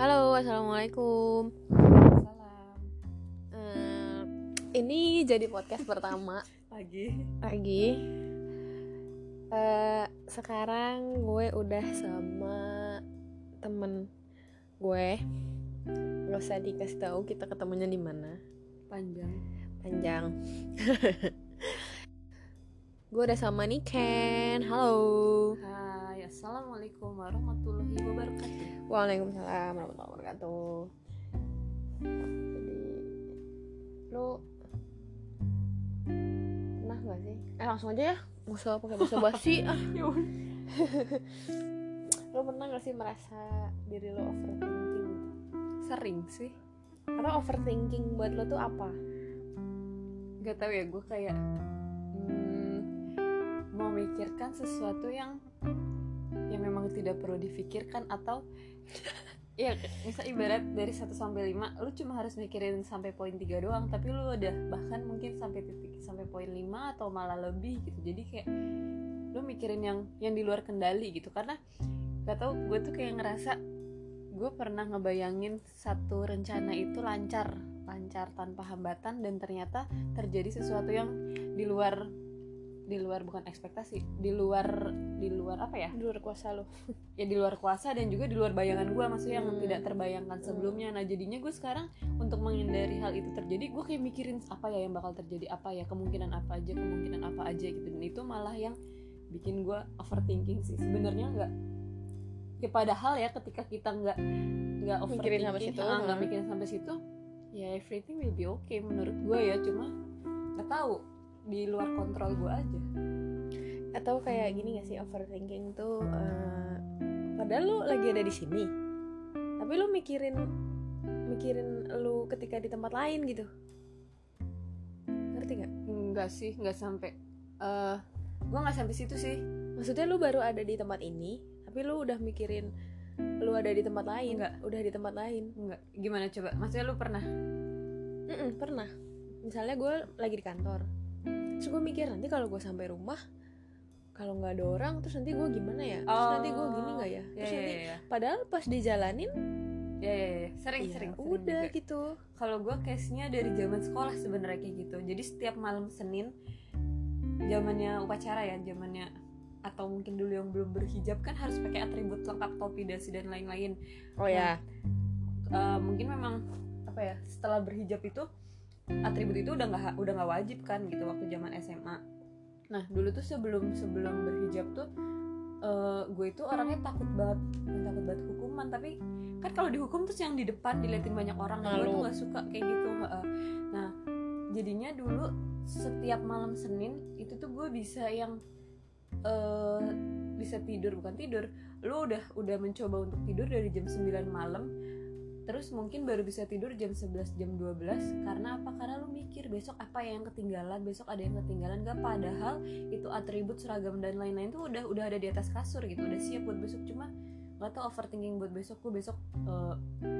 Halo, assalamualaikum. Salam Eh, ini jadi podcast pertama pagi. lagi. Eh, sekarang gue udah sama temen gue. Gak usah dikasih tahu kita ketemunya di mana. Panjang. Panjang. gue udah sama nih Ken. Halo. Hai, assalamualaikum warahmatullahi wabarakatuh. Waalaikumsalam warahmatullahi wabarakatuh. Jadi lu pernah gak sih? Eh langsung aja ya, nggak usah pakai bahasa basi. ah. lu pernah gak sih merasa diri lu overthinking? Sering sih. Karena overthinking buat lo tuh apa? Gak tahu ya, gue kayak hmm, memikirkan sesuatu yang yang memang tidak perlu difikirkan atau ya misal ibarat dari 1 sampai 5 lu cuma harus mikirin sampai poin 3 doang tapi lu udah bahkan mungkin sampai titik sampai poin 5 atau malah lebih gitu. Jadi kayak lu mikirin yang yang di luar kendali gitu. Karena gak tau gue tuh kayak ngerasa gue pernah ngebayangin satu rencana itu lancar lancar tanpa hambatan dan ternyata terjadi sesuatu yang di luar di luar bukan ekspektasi di luar di luar apa ya Di luar kuasa lo. ya di luar kuasa dan juga di luar bayangan gue maksudnya yang Hmm. tidak terbayangkan sebelumnya nah jadinya gue sekarang untuk menghindari hal itu terjadi gue kayak mikirin apa ya yang bakal terjadi apa ya kemungkinan apa aja kemungkinan apa aja gitu dan itu malah yang bikin gue overthinking sih sebenarnya nggak ya padahal ya ketika kita nggak nggak Mikirin sampai overthinking, situ, ah, nggak hmm. mikirin sampai situ ya everything will be okay menurut gue ya cuma nggak tahu di luar kontrol gue aja Atau kayak gini gak sih overthinking tuh eh, padahal lu lagi ada di sini. Tapi lu mikirin mikirin lu ketika di tempat lain gitu. Ngerti gak? Enggak sih, nggak sampai. eh gue nggak sampai situ sih. Maksudnya lu baru ada di tempat ini, tapi lu udah mikirin lu ada di tempat lain, Enggak. udah di tempat lain. Enggak. Gimana coba? Maksudnya lu pernah? Mm-mm, pernah. Misalnya gue lagi di kantor, terus gue mikir nanti kalau gue sampai rumah, kalau nggak ada orang, terus nanti gue gimana ya? Terus nanti gue gini nggak ya? Ya, Terus ya, nanti, ya, ya. padahal pas dijalanin, Ya, ya, ya. Sering, ya sering, sering udah juga. gitu. Kalau gue case-nya dari zaman sekolah sebenarnya kayak gitu. Jadi setiap malam Senin, zamannya upacara ya, zamannya atau mungkin dulu yang belum berhijab kan harus pakai atribut lengkap topi dasi dan lain-lain. Oh ya, Eh, mungkin memang apa ya setelah berhijab itu atribut itu udah nggak udah nggak wajib kan gitu waktu zaman SMA. Nah dulu tuh sebelum sebelum berhijab tuh eh, gue itu orangnya takut banget takut banget hukuman. Tapi kan kalau dihukum terus yang di depan diliatin banyak orang nah, gue tuh nggak suka kayak gitu nah jadinya dulu setiap malam Senin itu tuh gue bisa yang eh bisa tidur bukan tidur. Lu udah udah mencoba untuk tidur dari jam 9 malam terus mungkin baru bisa tidur jam 11 jam 12 karena apa? Karena lu mikir besok apa yang ketinggalan? Besok ada yang ketinggalan gak padahal itu atribut seragam dan lain-lain tuh udah udah ada di atas kasur gitu. Udah siap buat besok. Cuma nggak tau overthinking buat besok gue besok eh,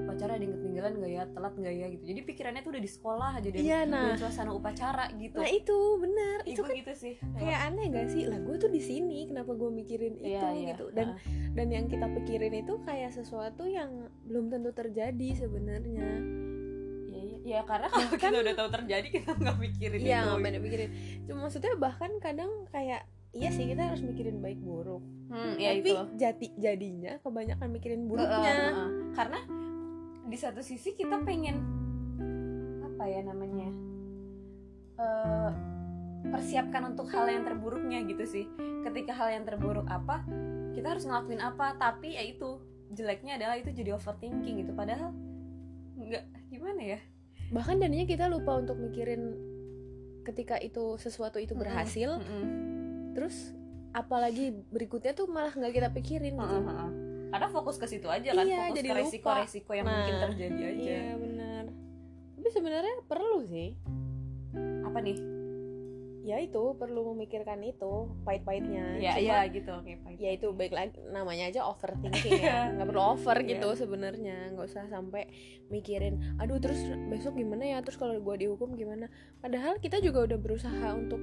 upacara ada yang ketinggalan gak ya telat gak ya gitu jadi pikirannya tuh udah di sekolah aja dan Iya, nah. suasana upacara gitu nah itu bener. Itu kan gitu sih kayak aneh gak sih? Lah gue tuh di sini, kenapa gue mikirin itu Iya, iya. gitu? Dan dan yang kita pikirin itu kayak sesuatu yang belum tentu terjadi sebenarnya. Iya, iya. ya karena kalau Bahkan- kita udah tahu terjadi kita nggak mikirin Iya nggak pikirin. Cuma maksudnya bahkan kadang kayak iya sih kita harus mikirin baik buruk. hmm, ya Tapi itu jati jadinya kebanyakan mikirin buruknya. heeh. karena di satu sisi kita pengen apa ya namanya eh, persiapkan untuk hal yang terburuknya gitu sih ketika hal yang terburuk apa kita harus ngelakuin apa tapi ya itu jeleknya adalah itu jadi overthinking gitu padahal nggak gimana ya Bahkan jadinya kita lupa untuk mikirin ketika itu sesuatu itu berhasil, Mm-mm. Terus apalagi berikutnya tuh malah nggak kita pikirin gitu. Heeh, heeh. karena fokus ke situ aja kan Iya, fokus jadi ke resiko-resiko yang Nah, mungkin terjadi aja Iya benar. Tapi sebenarnya perlu sih. apa nih Ya itu perlu memikirkan itu pahit-pahitnya. ya Cuma- ya gitu oke baik. ya itu baik lagi namanya aja overthinking ya nggak perlu over Iya. gitu sebenarnya nggak usah sampai mikirin aduh terus besok gimana ya terus kalau gue dihukum gimana padahal kita juga udah berusaha untuk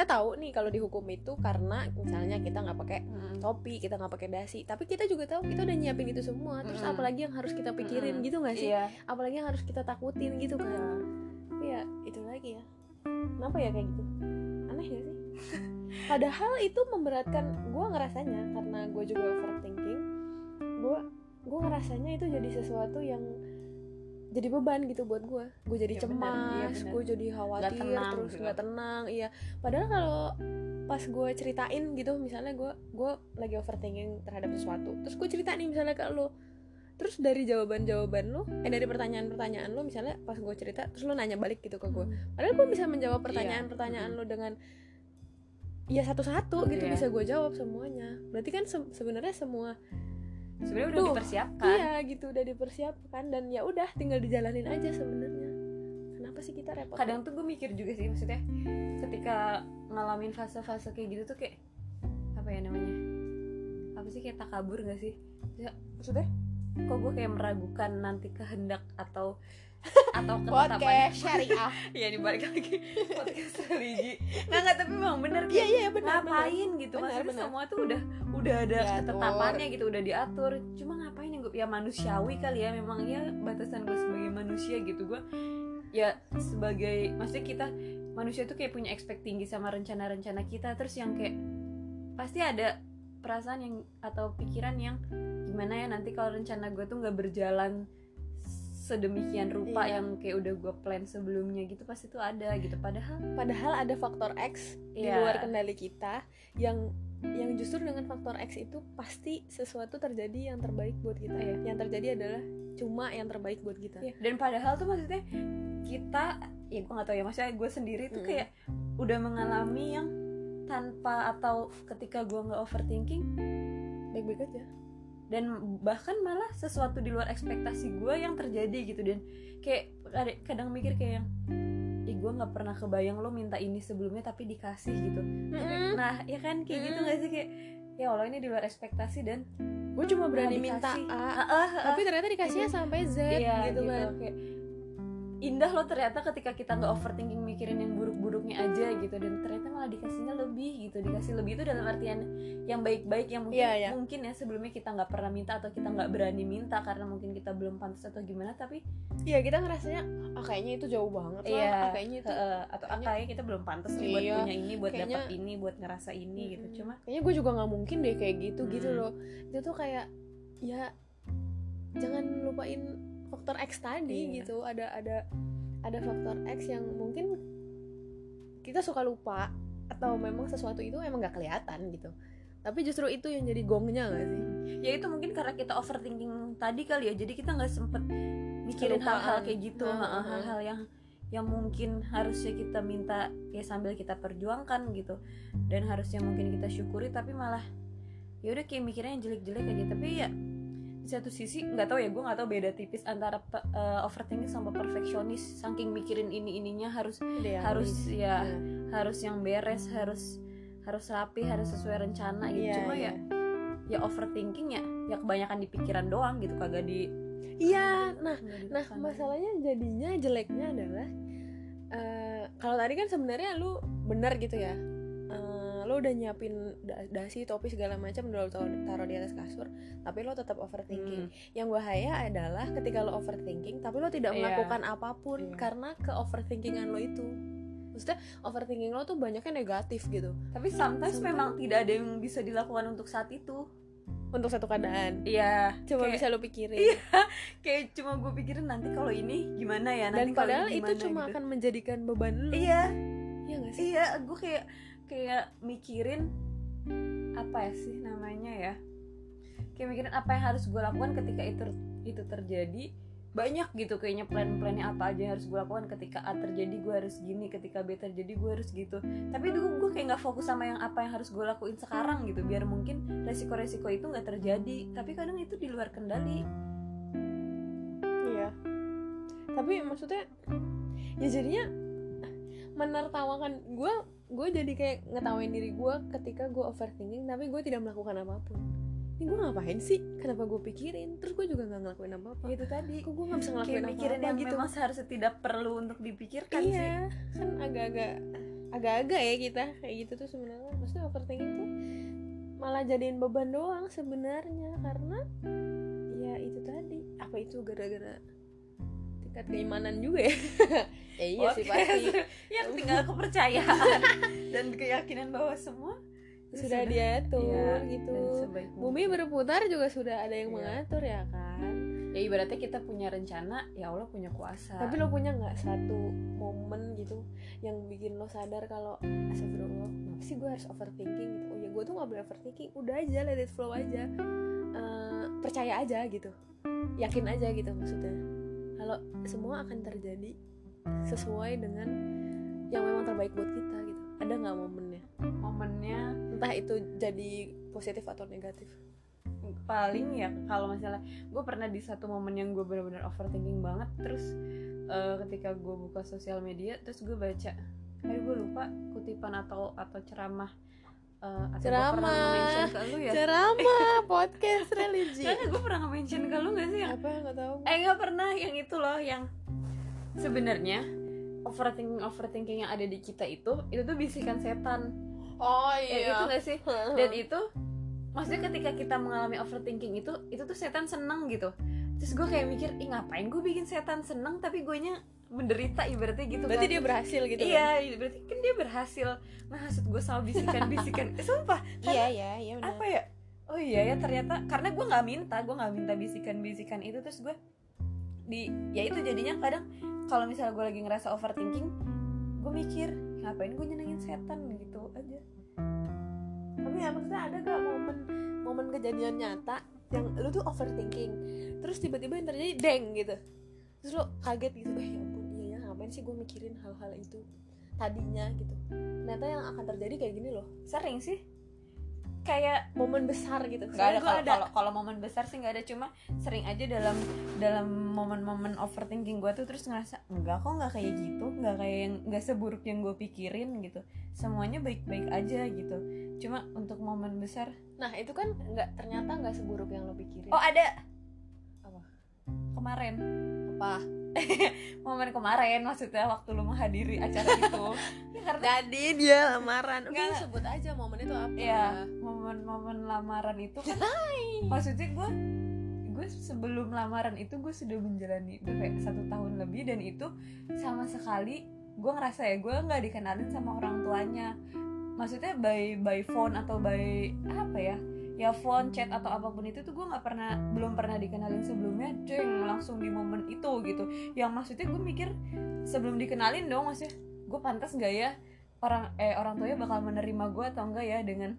kita tahu nih kalau dihukum itu karena misalnya kita nggak pakai topi kita nggak pakai dasi. Tapi kita juga tahu kita udah nyiapin itu semua. Terus apalagi yang harus kita pikirin gitu nggak sih? Iya. Apalagi yang harus kita takutin gitu kan ya itu lagi ya. Kenapa ya kayak gitu? Aneh gak sih? Padahal itu memberatkan gue ngerasanya karena gue juga overthinking. Gue gue ngerasanya itu jadi sesuatu yang jadi beban gitu buat gue gue jadi Iya. Iya, cemas gue jadi khawatir tenang terus gitu. nggak tenang iya. Padahal kalau pas gue ceritain gitu misalnya gue gue lagi overthinking terhadap sesuatu terus gue cerita nih misalnya ke lo terus dari jawaban-jawaban lo eh dari pertanyaan-pertanyaan lo misalnya pas gue cerita terus lo nanya balik gitu ke gue padahal gue bisa menjawab pertanyaan-pertanyaan lo dengan ya satu-satu gitu Iya. bisa gue jawab semuanya. Berarti kan se- sebenarnya semua sebenarnya udah Tuh, dipersiapkan. iya gitu udah dipersiapkan dan ya udah tinggal dijalanin aja sebenarnya. Kenapa sih kita repot? Kadang tuh gue mikir juga sih maksudnya ketika ngalamin fase-fase kayak gitu tuh kayak apa ya namanya apa sih kayak takabur gak sih? Ya, maksudnya kok gue kayak meragukan nanti kehendak atau atau ketetapan podcast syariah. Iya dibalik lagi podcast religi. Nggak nggak tapi memang bener iya kayak iya benar benar. ngapain gitu? Benar, maksudnya benar. semua tuh udah udah ada Diatur. ketetapannya gitu udah diatur cuma ngapain yang gue ya manusiawi kali ya memang ya batasan gue sebagai manusia gitu gue ya sebagai maksudnya kita manusia tuh kayak punya expect tinggi sama rencana-rencana kita terus yang kayak pasti ada perasaan yang atau pikiran yang gimana ya nanti kalau rencana gue tuh nggak berjalan sedemikian rupa Iya. yang kayak udah gue plan sebelumnya gitu pasti tuh ada gitu padahal padahal ada faktor X di Iya. luar kendali kita yang yang justru dengan faktor X itu pasti sesuatu terjadi yang terbaik buat kita. Ya yang terjadi adalah cuma yang terbaik buat kita. Iya, dan padahal tuh maksudnya kita ya gue nggak tahu ya maksudnya gue sendiri tuh Mm. kayak udah mengalami yang tanpa atau ketika gue nggak overthinking baik-baik aja. dan bahkan malah sesuatu di luar ekspektasi gue yang terjadi gitu. Dan kayak ada- kadang mikir kayak yang ih gue nggak pernah kebayang lo minta ini sebelumnya tapi dikasih gitu Mm-mm. nah ya kan kayak gitu Mm. gak sih kayak ya allah ini di luar ekspektasi dan gue cuma berani minta. A Ah, ah, ah. tapi ternyata dikasihnya sampai Z Iya, gitu, kan kayak indah loh ternyata ketika kita nggak overthinking mikirin yang buruk-buruknya aja gitu. Dan ternyata malah dikasihnya lebih gitu. Dikasih lebih itu dalam artian yang baik-baik yang mungkin Iya, iya. mungkin ya sebelumnya kita nggak pernah minta atau kita nggak berani minta karena mungkin kita belum pantas atau gimana. Tapi iya kita ngerasanya ah kayaknya itu jauh banget lah iya. ah, kayaknya itu heeh, atau ah, kayaknya- kayaknya kita belum pantas nih buat Iya, punya ini buat kayaknya- dapat ini buat ngerasa ini gitu. Cuma kayaknya gue juga nggak mungkin deh kayak gitu gitu Mm. loh. Itu tuh kayak ya jangan lupain faktor X tadi Iya. gitu. Ada ada ada faktor X yang mungkin kita suka lupa atau memang sesuatu itu emang nggak kelihatan gitu. Tapi justru itu yang jadi gongnya gak sih? Ya itu mungkin karena kita overthinking tadi kali ya. Jadi kita nggak sempet mikirin hal-hal kayak gitu. Nah, hal-hal yang yang mungkin harusnya kita minta ya sambil kita perjuangkan gitu. Dan harusnya mungkin kita syukuri tapi malah ya udah kayak mikirnya yang jelek-jelek aja. Tapi ya di satu sisi nggak tahu ya gue nggak tahu beda tipis antara eh, overthinking sama perfeksionis saking mikirin ini ininya harus Idealis. harus ya Iya. harus yang beres harus harus rapi harus sesuai rencana gitu Iya, cuma iya. ya ya overthinking ya ya kebanyakan di pikiran doang gitu kagak di iya nah Nah, masalahnya jadinya jeleknya adalah eh, kalau tadi kan sebenarnya lu benar gitu ya. Lu udah nyiapin da- dasi, topi segala macam udah lu taruh, di atas kasur, tapi lo tetap overthinking. Hmm. Yang bahaya adalah ketika lo overthinking tapi lo tidak Iya. melakukan apa pun Iya. karena ke overthinkingan lo itu. Maksudnya overthinking lo tuh banyaknya negatif gitu tapi sometimes Sometimes- memang tidak ada yang bisa dilakukan untuk saat itu untuk satu keadaan. iya Coba kayak, bisa lo pikirin. Iya, kayak cuma gue pikirin nanti kalau ini gimana ya nanti Dan padahal itu cuma gitu. akan menjadikan beban lo. iya Iya gak sih? iya gue kayak kayak mikirin apa ya sih namanya ya? Kayak mikirin apa yang harus gue lakukan ketika itu itu terjadi. Banyak gitu kayaknya plan-plannya apa aja yang harus gue lakukan ketika A terjadi gue harus gini ketika B terjadi gue harus gitu. Tapi dulu gue kayak nggak fokus sama yang apa yang harus gue lakuin sekarang gitu biar mungkin resiko-resiko itu nggak terjadi. Tapi kadang itu di luar kendali. Iya. Tapi maksudnya ya jadinya menertawakan gue gue jadi kayak ngetawain diri gue ketika gue overthinking tapi gue tidak melakukan apa pun. Ini gue ngapain sih? Kenapa gue pikirin? Terus gue juga nggak ngelakuin apa apa itu tadi. Kok gue nggak bisa ngelakuin kayak apa mikirin apa yang gitu? memang seharusnya tidak perlu untuk dipikirkan sih. iya kan agak-agak agak-agak ya kita kayak gitu tuh sebenarnya. Maksudnya overthinking tuh malah jadiin beban doang sebenarnya karena ya itu tadi. Apa itu gara-gara tingkat keimanan juga ya. Ya iya sih pasti. Yang tinggal kepercayaan dan keyakinan bahwa semua sudah diatur Iya, gitu. bumi berputar juga sudah ada yang Iya. mengatur ya kan? Ya ibaratnya kita punya rencana ya Allah punya kuasa. Tapi lo punya nggak satu momen gitu yang bikin lo sadar kalau astagfirullah kenapa sih gue harus overthinking gitu? Oh ya gue tuh nggak boleh overthinking. Udah aja let it flow aja. Eh, percaya aja gitu. Yakin aja gitu maksudnya kalau semua akan terjadi sesuai dengan yang memang terbaik buat kita gitu. Ada nggak momennya? Momennya? Entah itu jadi positif atau negatif. Paling ya kalau misalnya gue pernah di satu momen yang gue benar-benar overthinking banget terus eh, ketika gue buka sosial media terus gue baca aduh gue lupa kutipan atau atau ceramah pernah Ceramah. ya? Ceramah podcast religi. Karena gue pernah nge-mention ke lu gak sih yang apa nggak tahu. Eh nggak pernah yang itu loh yang sebenarnya overthinking overthinking yang ada di kita itu itu tuh bisikan setan. Oh ya itu gak sih? Dan itu maksudnya ketika kita mengalami overthinking itu itu tuh setan seneng gitu. Terus gue kayak mikir ih ngapain gue bikin setan seneng tapi gue nya menderita ibaratnya gitu berarti kan. dia berhasil gitu kan? iya berarti kan dia berhasil. Maksud gue sama bisikan-bisikan. Eh, sumpah iya iya iya benar. apa ya? Oh iya ya ternyata karena gue nggak minta gue nggak minta bisikan-bisikan itu terus gue di ya itu jadinya kadang kalau misalnya gue lagi ngerasa overthinking gue mikir ngapain gue nyenengin setan gitu aja. Tapi ya maksudnya ada gak momen momen kejadian nyata yang lu tuh overthinking terus tiba-tiba yang terjadi deng gitu. Terus lu kaget gitu eh ngapain sih gue mikirin hal-hal itu tadinya gitu. Ternyata yang akan terjadi kayak gini loh. Sering sih. Kayak momen besar gitu. Nggak ada kalau ada kalau momen besar sih nggak ada. Cuma sering aja dalam dalam momen-momen overthinking gue tuh terus ngerasa enggak kok nggak kayak gitu? Nggak kayak yang nggak seburuk yang gue pikirin gitu. Semuanya baik-baik aja gitu. Cuma untuk momen besar nah itu kan nggak ternyata nggak seburuk yang lo pikirin. Oh ada? Kemarin. Apa? Momen kemarin maksudnya waktu lu menghadiri acara itu. Ya karena jadi dia lamaran. Udah Nggak. sebut aja momen itu apa. Ya momen-momen lamaran itu kan maksudnya gue gue sebelum lamaran itu gue sudah menjalani udah kayak satu tahun lebih dan itu sama sekali gue ngerasa ya gue nggak dikenalin sama orang tuanya. Maksudnya by by phone atau by apa ya ya phone chat atau apa pun itu tuh gue nggak pernah belum pernah dikenalin sebelumnya deng langsung di momen itu gitu. Yang maksudnya gue mikir sebelum dikenalin dong maksudnya gue pantas nggak ya orang eh orang tuanya bakal menerima gue atau enggak ya dengan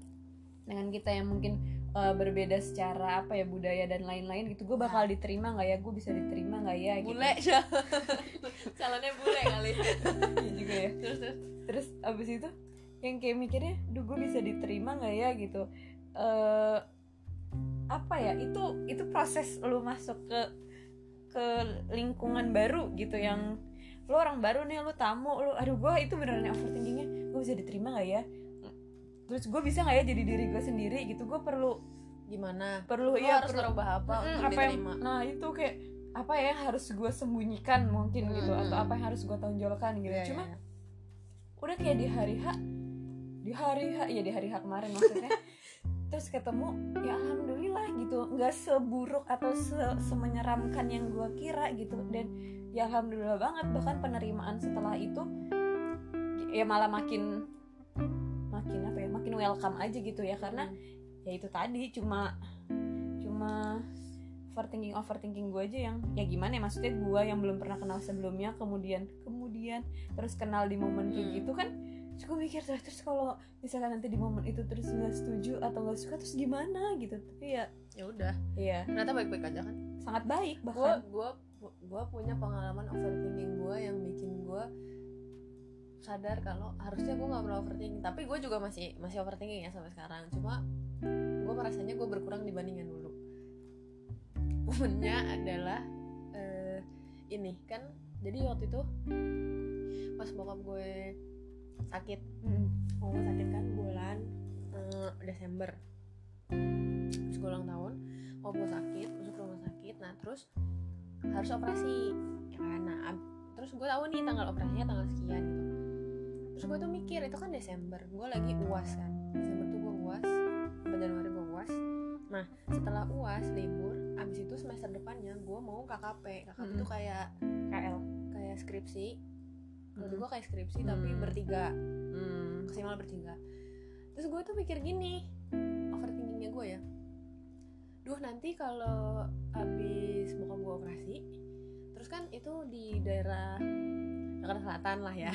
dengan kita yang mungkin eh, berbeda secara apa ya budaya dan lain-lain gitu. Gue bakal diterima nggak ya? Gue bisa diterima nggak ya? Gitu. Bule calonnya bule kali. Iya juga ya. Terus terus. Terus abis itu yang kayak mikirnya duh gue bisa diterima nggak ya? Gitu eh apa ya itu itu proses lu masuk ke ke lingkungan baru gitu yang lu orang baru nih lu tamu lu aduh gue itu beneran overthinkingnya gue bisa diterima nggak ya? Terus gue bisa nggak ya jadi diri gue sendiri gitu gue perlu gimana? perlu iya harus perlu apa Mm, untuk apa yang nah itu kayak apa ya yang harus gue sembunyikan mungkin gitu Mm, atau apa yang harus gue tonjolkan gitu. Iya, cuma iya. udah kayak di hari H di hari H ya di hari H kemarin maksudnya terus ketemu ya alhamdulillah gitu. Nggak seburuk atau se- semenyeramkan yang gue kira gitu. Dan ya alhamdulillah banget bahkan penerimaan setelah itu ya malah makin makin apa ya makin welcome aja gitu ya. Karena ya itu tadi cuma cuma overthinking overthinking gue aja yang ya gimana ya maksudnya gue yang belum pernah kenal sebelumnya kemudian kemudian terus kenal di momen kayak Hmm. gitu kan terus gue mikir terus, terus kalau misalkan nanti di momen itu terus nggak setuju atau nggak suka terus gimana? Gitu. Tapi ya ya udah. Ya ternyata baik-baik aja kan? Sangat baik bahkan. gue gue punya pengalaman overthinking gue yang bikin gue sadar kalau harusnya gue nggak perlu overthinking. Tapi gue juga masih masih overthinking ya sampai sekarang. Cuma gue merasanya gue berkurang dibanding yang dulu. Momennya adalah eh, ini kan. Jadi waktu itu pas bokap gue sakit. Mm. oh sakit kan bulan eh, Desember. Terus gue ulang tahun oh gue sakit masuk rumah sakit nah terus harus operasi ya kan? Nah terus gue tahu nih tanggal operasinya tanggal sekian gitu. Terus gue tuh mikir itu kan Desember gue lagi uas kan? Desember tuh gue uas sampai Januari gue uas nah setelah uas libur abis itu semester depannya gue mau KKP KKP tuh kayak KL kayak skripsi gue kayak skripsi tapi Mm. bertiga. Hmm. maksimal bertiga. Terus gue tuh mikir gini overthinkingnya gue ya. Duh nanti kalau abis bokap gue operasi terus kan itu di daerah Jakarta Selatan lah ya.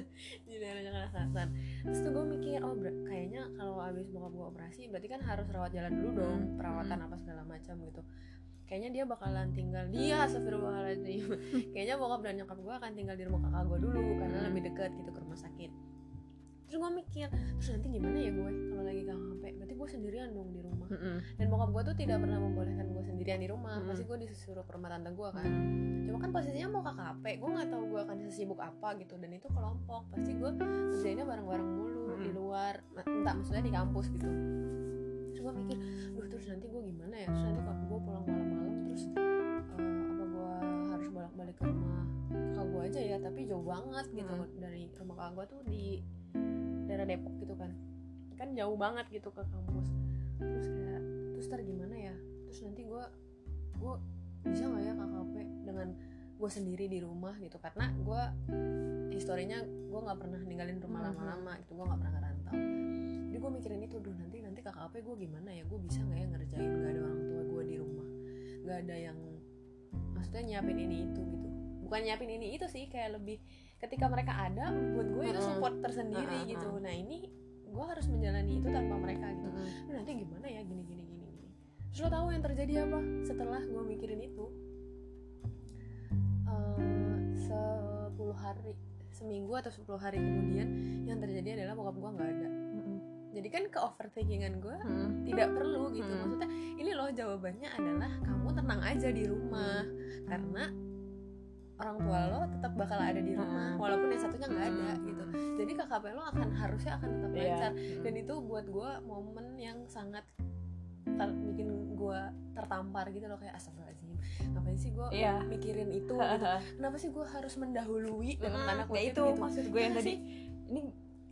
Di daerah Jakarta Selatan. Terus tuh gue mikir oh kayaknya kalau abis bokap gue operasi berarti kan harus rawat jalan dulu dong. Hmm. perawatan apa segala macam gitu kayaknya dia bakalan tinggal dia astagfirullahaladzim. Kayaknya bokap dan nyokap gue akan tinggal di rumah kakak gue dulu karena Hmm. lebih dekat gitu ke rumah sakit. Terus gue mikir terus nanti gimana ya gue kalau lagi KKP berarti gue sendirian dong di rumah. Mm-mm. dan bokap gue tuh tidak pernah membolehkan gue sendirian di rumah. Hmm. pasti gue disuruh ke rumah tante gue kan. Cuma kan posisinya mau KKP gue nggak tahu gue akan sesibuk apa gitu. Dan itu kelompok. Pasti gue kerjainnya bareng-bareng mulu Hmm. di luar entah maksudnya di kampus gitu gue mikir duh terus nanti gue gimana ya? Terus nanti kalau gue pulang malam-malam terus eh, apa gue harus bolak-balik ke rumah kakak gue aja ya tapi jauh banget gitu Hmm. dari rumah kakak gue tuh di daerah Depok gitu kan. Kan jauh banget gitu ke kampus. Terus kayak terus ntar gimana ya? Terus nanti gue gue bisa nggak ya KKP dengan gue sendiri di rumah gitu? Karena gue historinya gue nggak pernah ninggalin rumah Mhm. lama-lama gitu gue nggak pernah ngerantau. Jadi gue mikirin itu duh nanti nanti KKP gue gimana ya? Gue bisa nggak ya ngerjain? Nggak ada orang tua gue di rumah. Nggak ada yang maksudnya nyiapin ini itu gitu. Bukan nyiapin ini itu sih kayak lebih ketika mereka ada buat gue itu support tersendiri Mhm. gitu. Nah ini gue harus menjalani itu tanpa mereka gitu. Lu nanti gimana ya? Gini gini gini gini. Terus lo tahu yang terjadi apa setelah gue mikirin itu? Eh, sepuluh hari seminggu atau 10 hari kemudian yang terjadi adalah bokap gue nggak ada. Jadi kan ke overthinkingan gue Mm-mm. tidak perlu gitu Hmm. maksudnya ini loh jawabannya adalah kamu tenang aja di rumah karena orang tua lo tetap bakal ada di rumah Hmm. walaupun yang satunya nggak ada Hmm. gitu jadi KKP lo akan harusnya akan tetap Iya. lancar Mm. dan itu buat gue momen yang sangat ter- bikin gue tertampar gitu loh kayak astagfirullahaladzim ngapain sih gue Iya. mikirin itu gitu. kenapa sih gue harus mendahului dalam Mm, tanda ya kutip itu gitu maksud gue yang tadi ini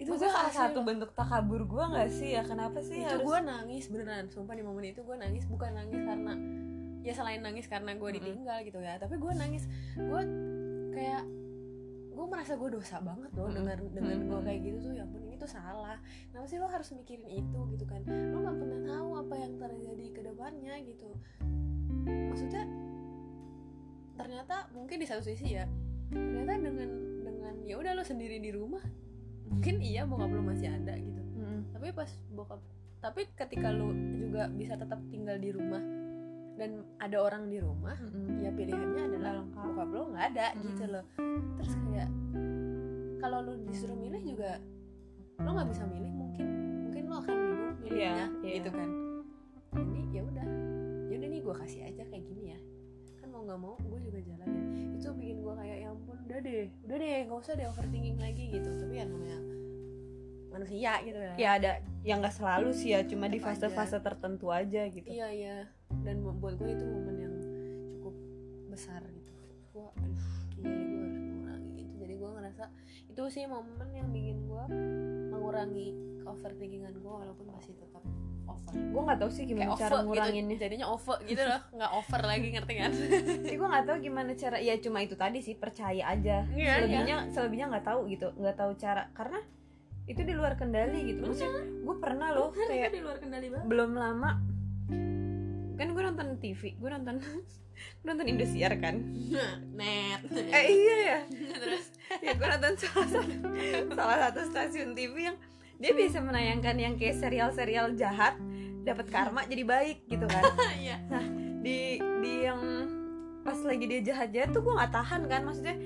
itu gue salah satu bentuk takabur gue nggak sih ya? Kenapa sih itu harus gue nangis beneran. Sumpah di momen itu gue nangis. Bukan nangis karena ya selain nangis karena gue ditinggal gitu ya. Tapi gue nangis. Gue kayak gue merasa gue dosa banget loh Mm-mm. dengan dengan gue Mm-mm. kayak gitu tuh. Ya ampun ini tuh salah. Kenapa sih lo harus mikirin itu gitu kan? Lo nggak pernah tahu apa yang terjadi ke depannya gitu. Maksudnya ternyata mungkin di satu sisi ya ternyata dengan dengan ya udah lo sendiri di rumah mungkin iya bokap lo masih ada gitu Mm. tapi pas bokap tapi ketika lu juga bisa tetap tinggal di rumah dan ada orang di rumah Mm-mm. ya pilihannya adalah lengkap. bokap lo nggak ada Mm. gitu loh terus kayak kalau lu disuruh milih juga lo nggak bisa milih mungkin mungkin lo akan bingung milihnya Iya, iya. gitu kan ini ya udah ya udah nih gue kasih aja kayak gini ya mau nggak mau gue juga jalanin. Itu bikin gue kayak ya ampun udah deh udah deh nggak usah deh overthinking lagi gitu. Tapi ya namanya manusia gitu ya ya ada yang nggak selalu sih ya cuma di fase-fase tertentu aja gitu. Iya iya. Dan buat gue itu momen yang cukup besar gitu. Gue aduh iya gue harus mengurangi itu. Jadi gue ngerasa itu sih momen yang bikin gue mengurangi overthinkingan gue walaupun masih tetap over. gue nggak tahu sih gimana Kayak cara over nguranginnya gitu. Jadinya over gitu loh, nggak over lagi ngerti kan? sih gue nggak tahu gimana cara ya cuma itu tadi sih percaya aja Iya, selebihnya selebihnya nggak tahu gitu nggak tahu cara karena itu di luar kendali gitu maksudnya gue pernah loh Bener, kayak di luar kendali banget. belum lama kan gue nonton TV gue nonton gue nonton Indosiar kan Net. eh iya ya Terus ya gue nonton salah satu salah satu stasiun TV yang dia bisa menayangkan yang kayak serial-serial jahat dapat karma jadi baik gitu kan. Iya. di di yang pas lagi dia jahat-jahat tuh gue nggak tahan kan. Maksudnya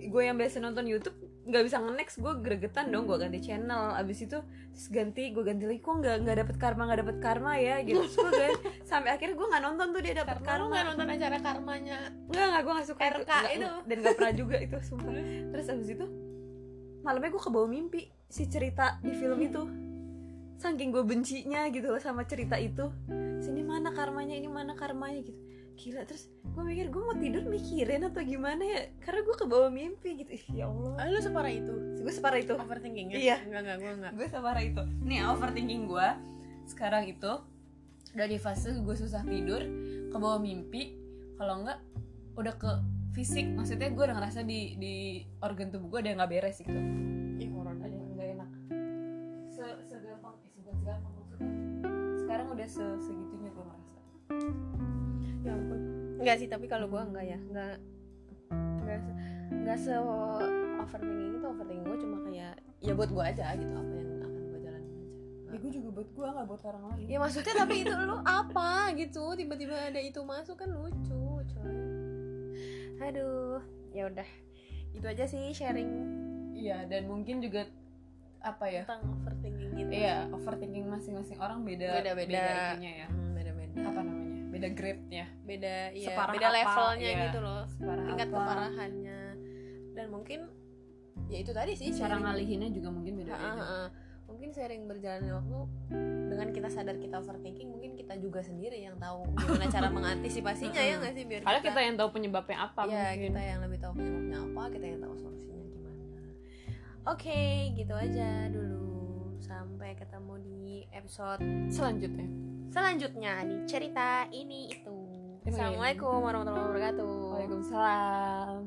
gue yang biasa nonton YouTube nggak bisa nge-next gue gregetan dong gue ganti channel. Abis itu terus ganti gue ganti lagi. Kok nggak nggak dapet karma nggak dapet karma ya? Gitu. Terus gue ganti- sampai akhirnya gue nggak nonton tuh dia dapet Karena lo karma. nggak nonton acara karmanya. Nggak nggak gue nggak suka RK Nggak- itu. dan nggak pernah juga itu sumpah. Terus? Abis itu malamnya gue kebawa mimpi si cerita di film itu saking gue bencinya gitu loh sama cerita itu. Sini mana karmanya ini mana karmanya gitu. Gila terus gue mikir gue mau tidur mikirin atau gimana ya? Karena gue kebawa mimpi gitu. Ih, ya Allah. Ah, lu separah itu? Gue separah itu. Overthinking ya Iya. enggak enggak gue enggak. Gue separah itu. Nih overthinking gue sekarang itu dari fase gue susah tidur kebawa mimpi kalau enggak udah ke fisik. Maksudnya gue udah ngerasa di di organ tubuh gue ada yang nggak beres gitu se segitunya gue ngerasa. Ya ampun. Enggak sih tapi kalau gue enggak ya. Enggak enggak se- se overthinking itu overthinking gue cuma kayak ya buat gue aja gitu apa yang akan gue jalanin aja. Ya gue juga buat gue nggak buat orang lain. Ya maksudnya tapi itu lu apa gitu tiba-tiba ada itu masuk kan lucu coy. Aduh ya udah. Itu aja sih sharing. Iya dan mungkin juga apa ya? Tentang overthinking gitu. Iya overthinking masing-masing orang beda beda itunya ya. Hmm, beda-beda. Apa namanya? Beda grade-nya. Beda iya Separah beda apa, levelnya iya. gitu loh. Separah tingkat apa. keparahannya dan mungkin ya itu tadi sih cara ngalihinnya juga mungkin Ha, beda-beda. Ha, ha. mungkin sering berjalannya waktu dengan kita sadar kita overthinking mungkin kita juga sendiri yang tahu gimana cara mengantisipasinya ya nggak sih? Biar Karena kita yang tahu penyebabnya apa ya mungkin. kita yang lebih tahu penyebabnya apa kita yang tahu gimana oke gitu aja dulu sampai ketemu di episode selanjutnya. selanjutnya di cerita ini itu iya? assalamualaikum warahmatullahi wabarakatuh Waalaikumsalam.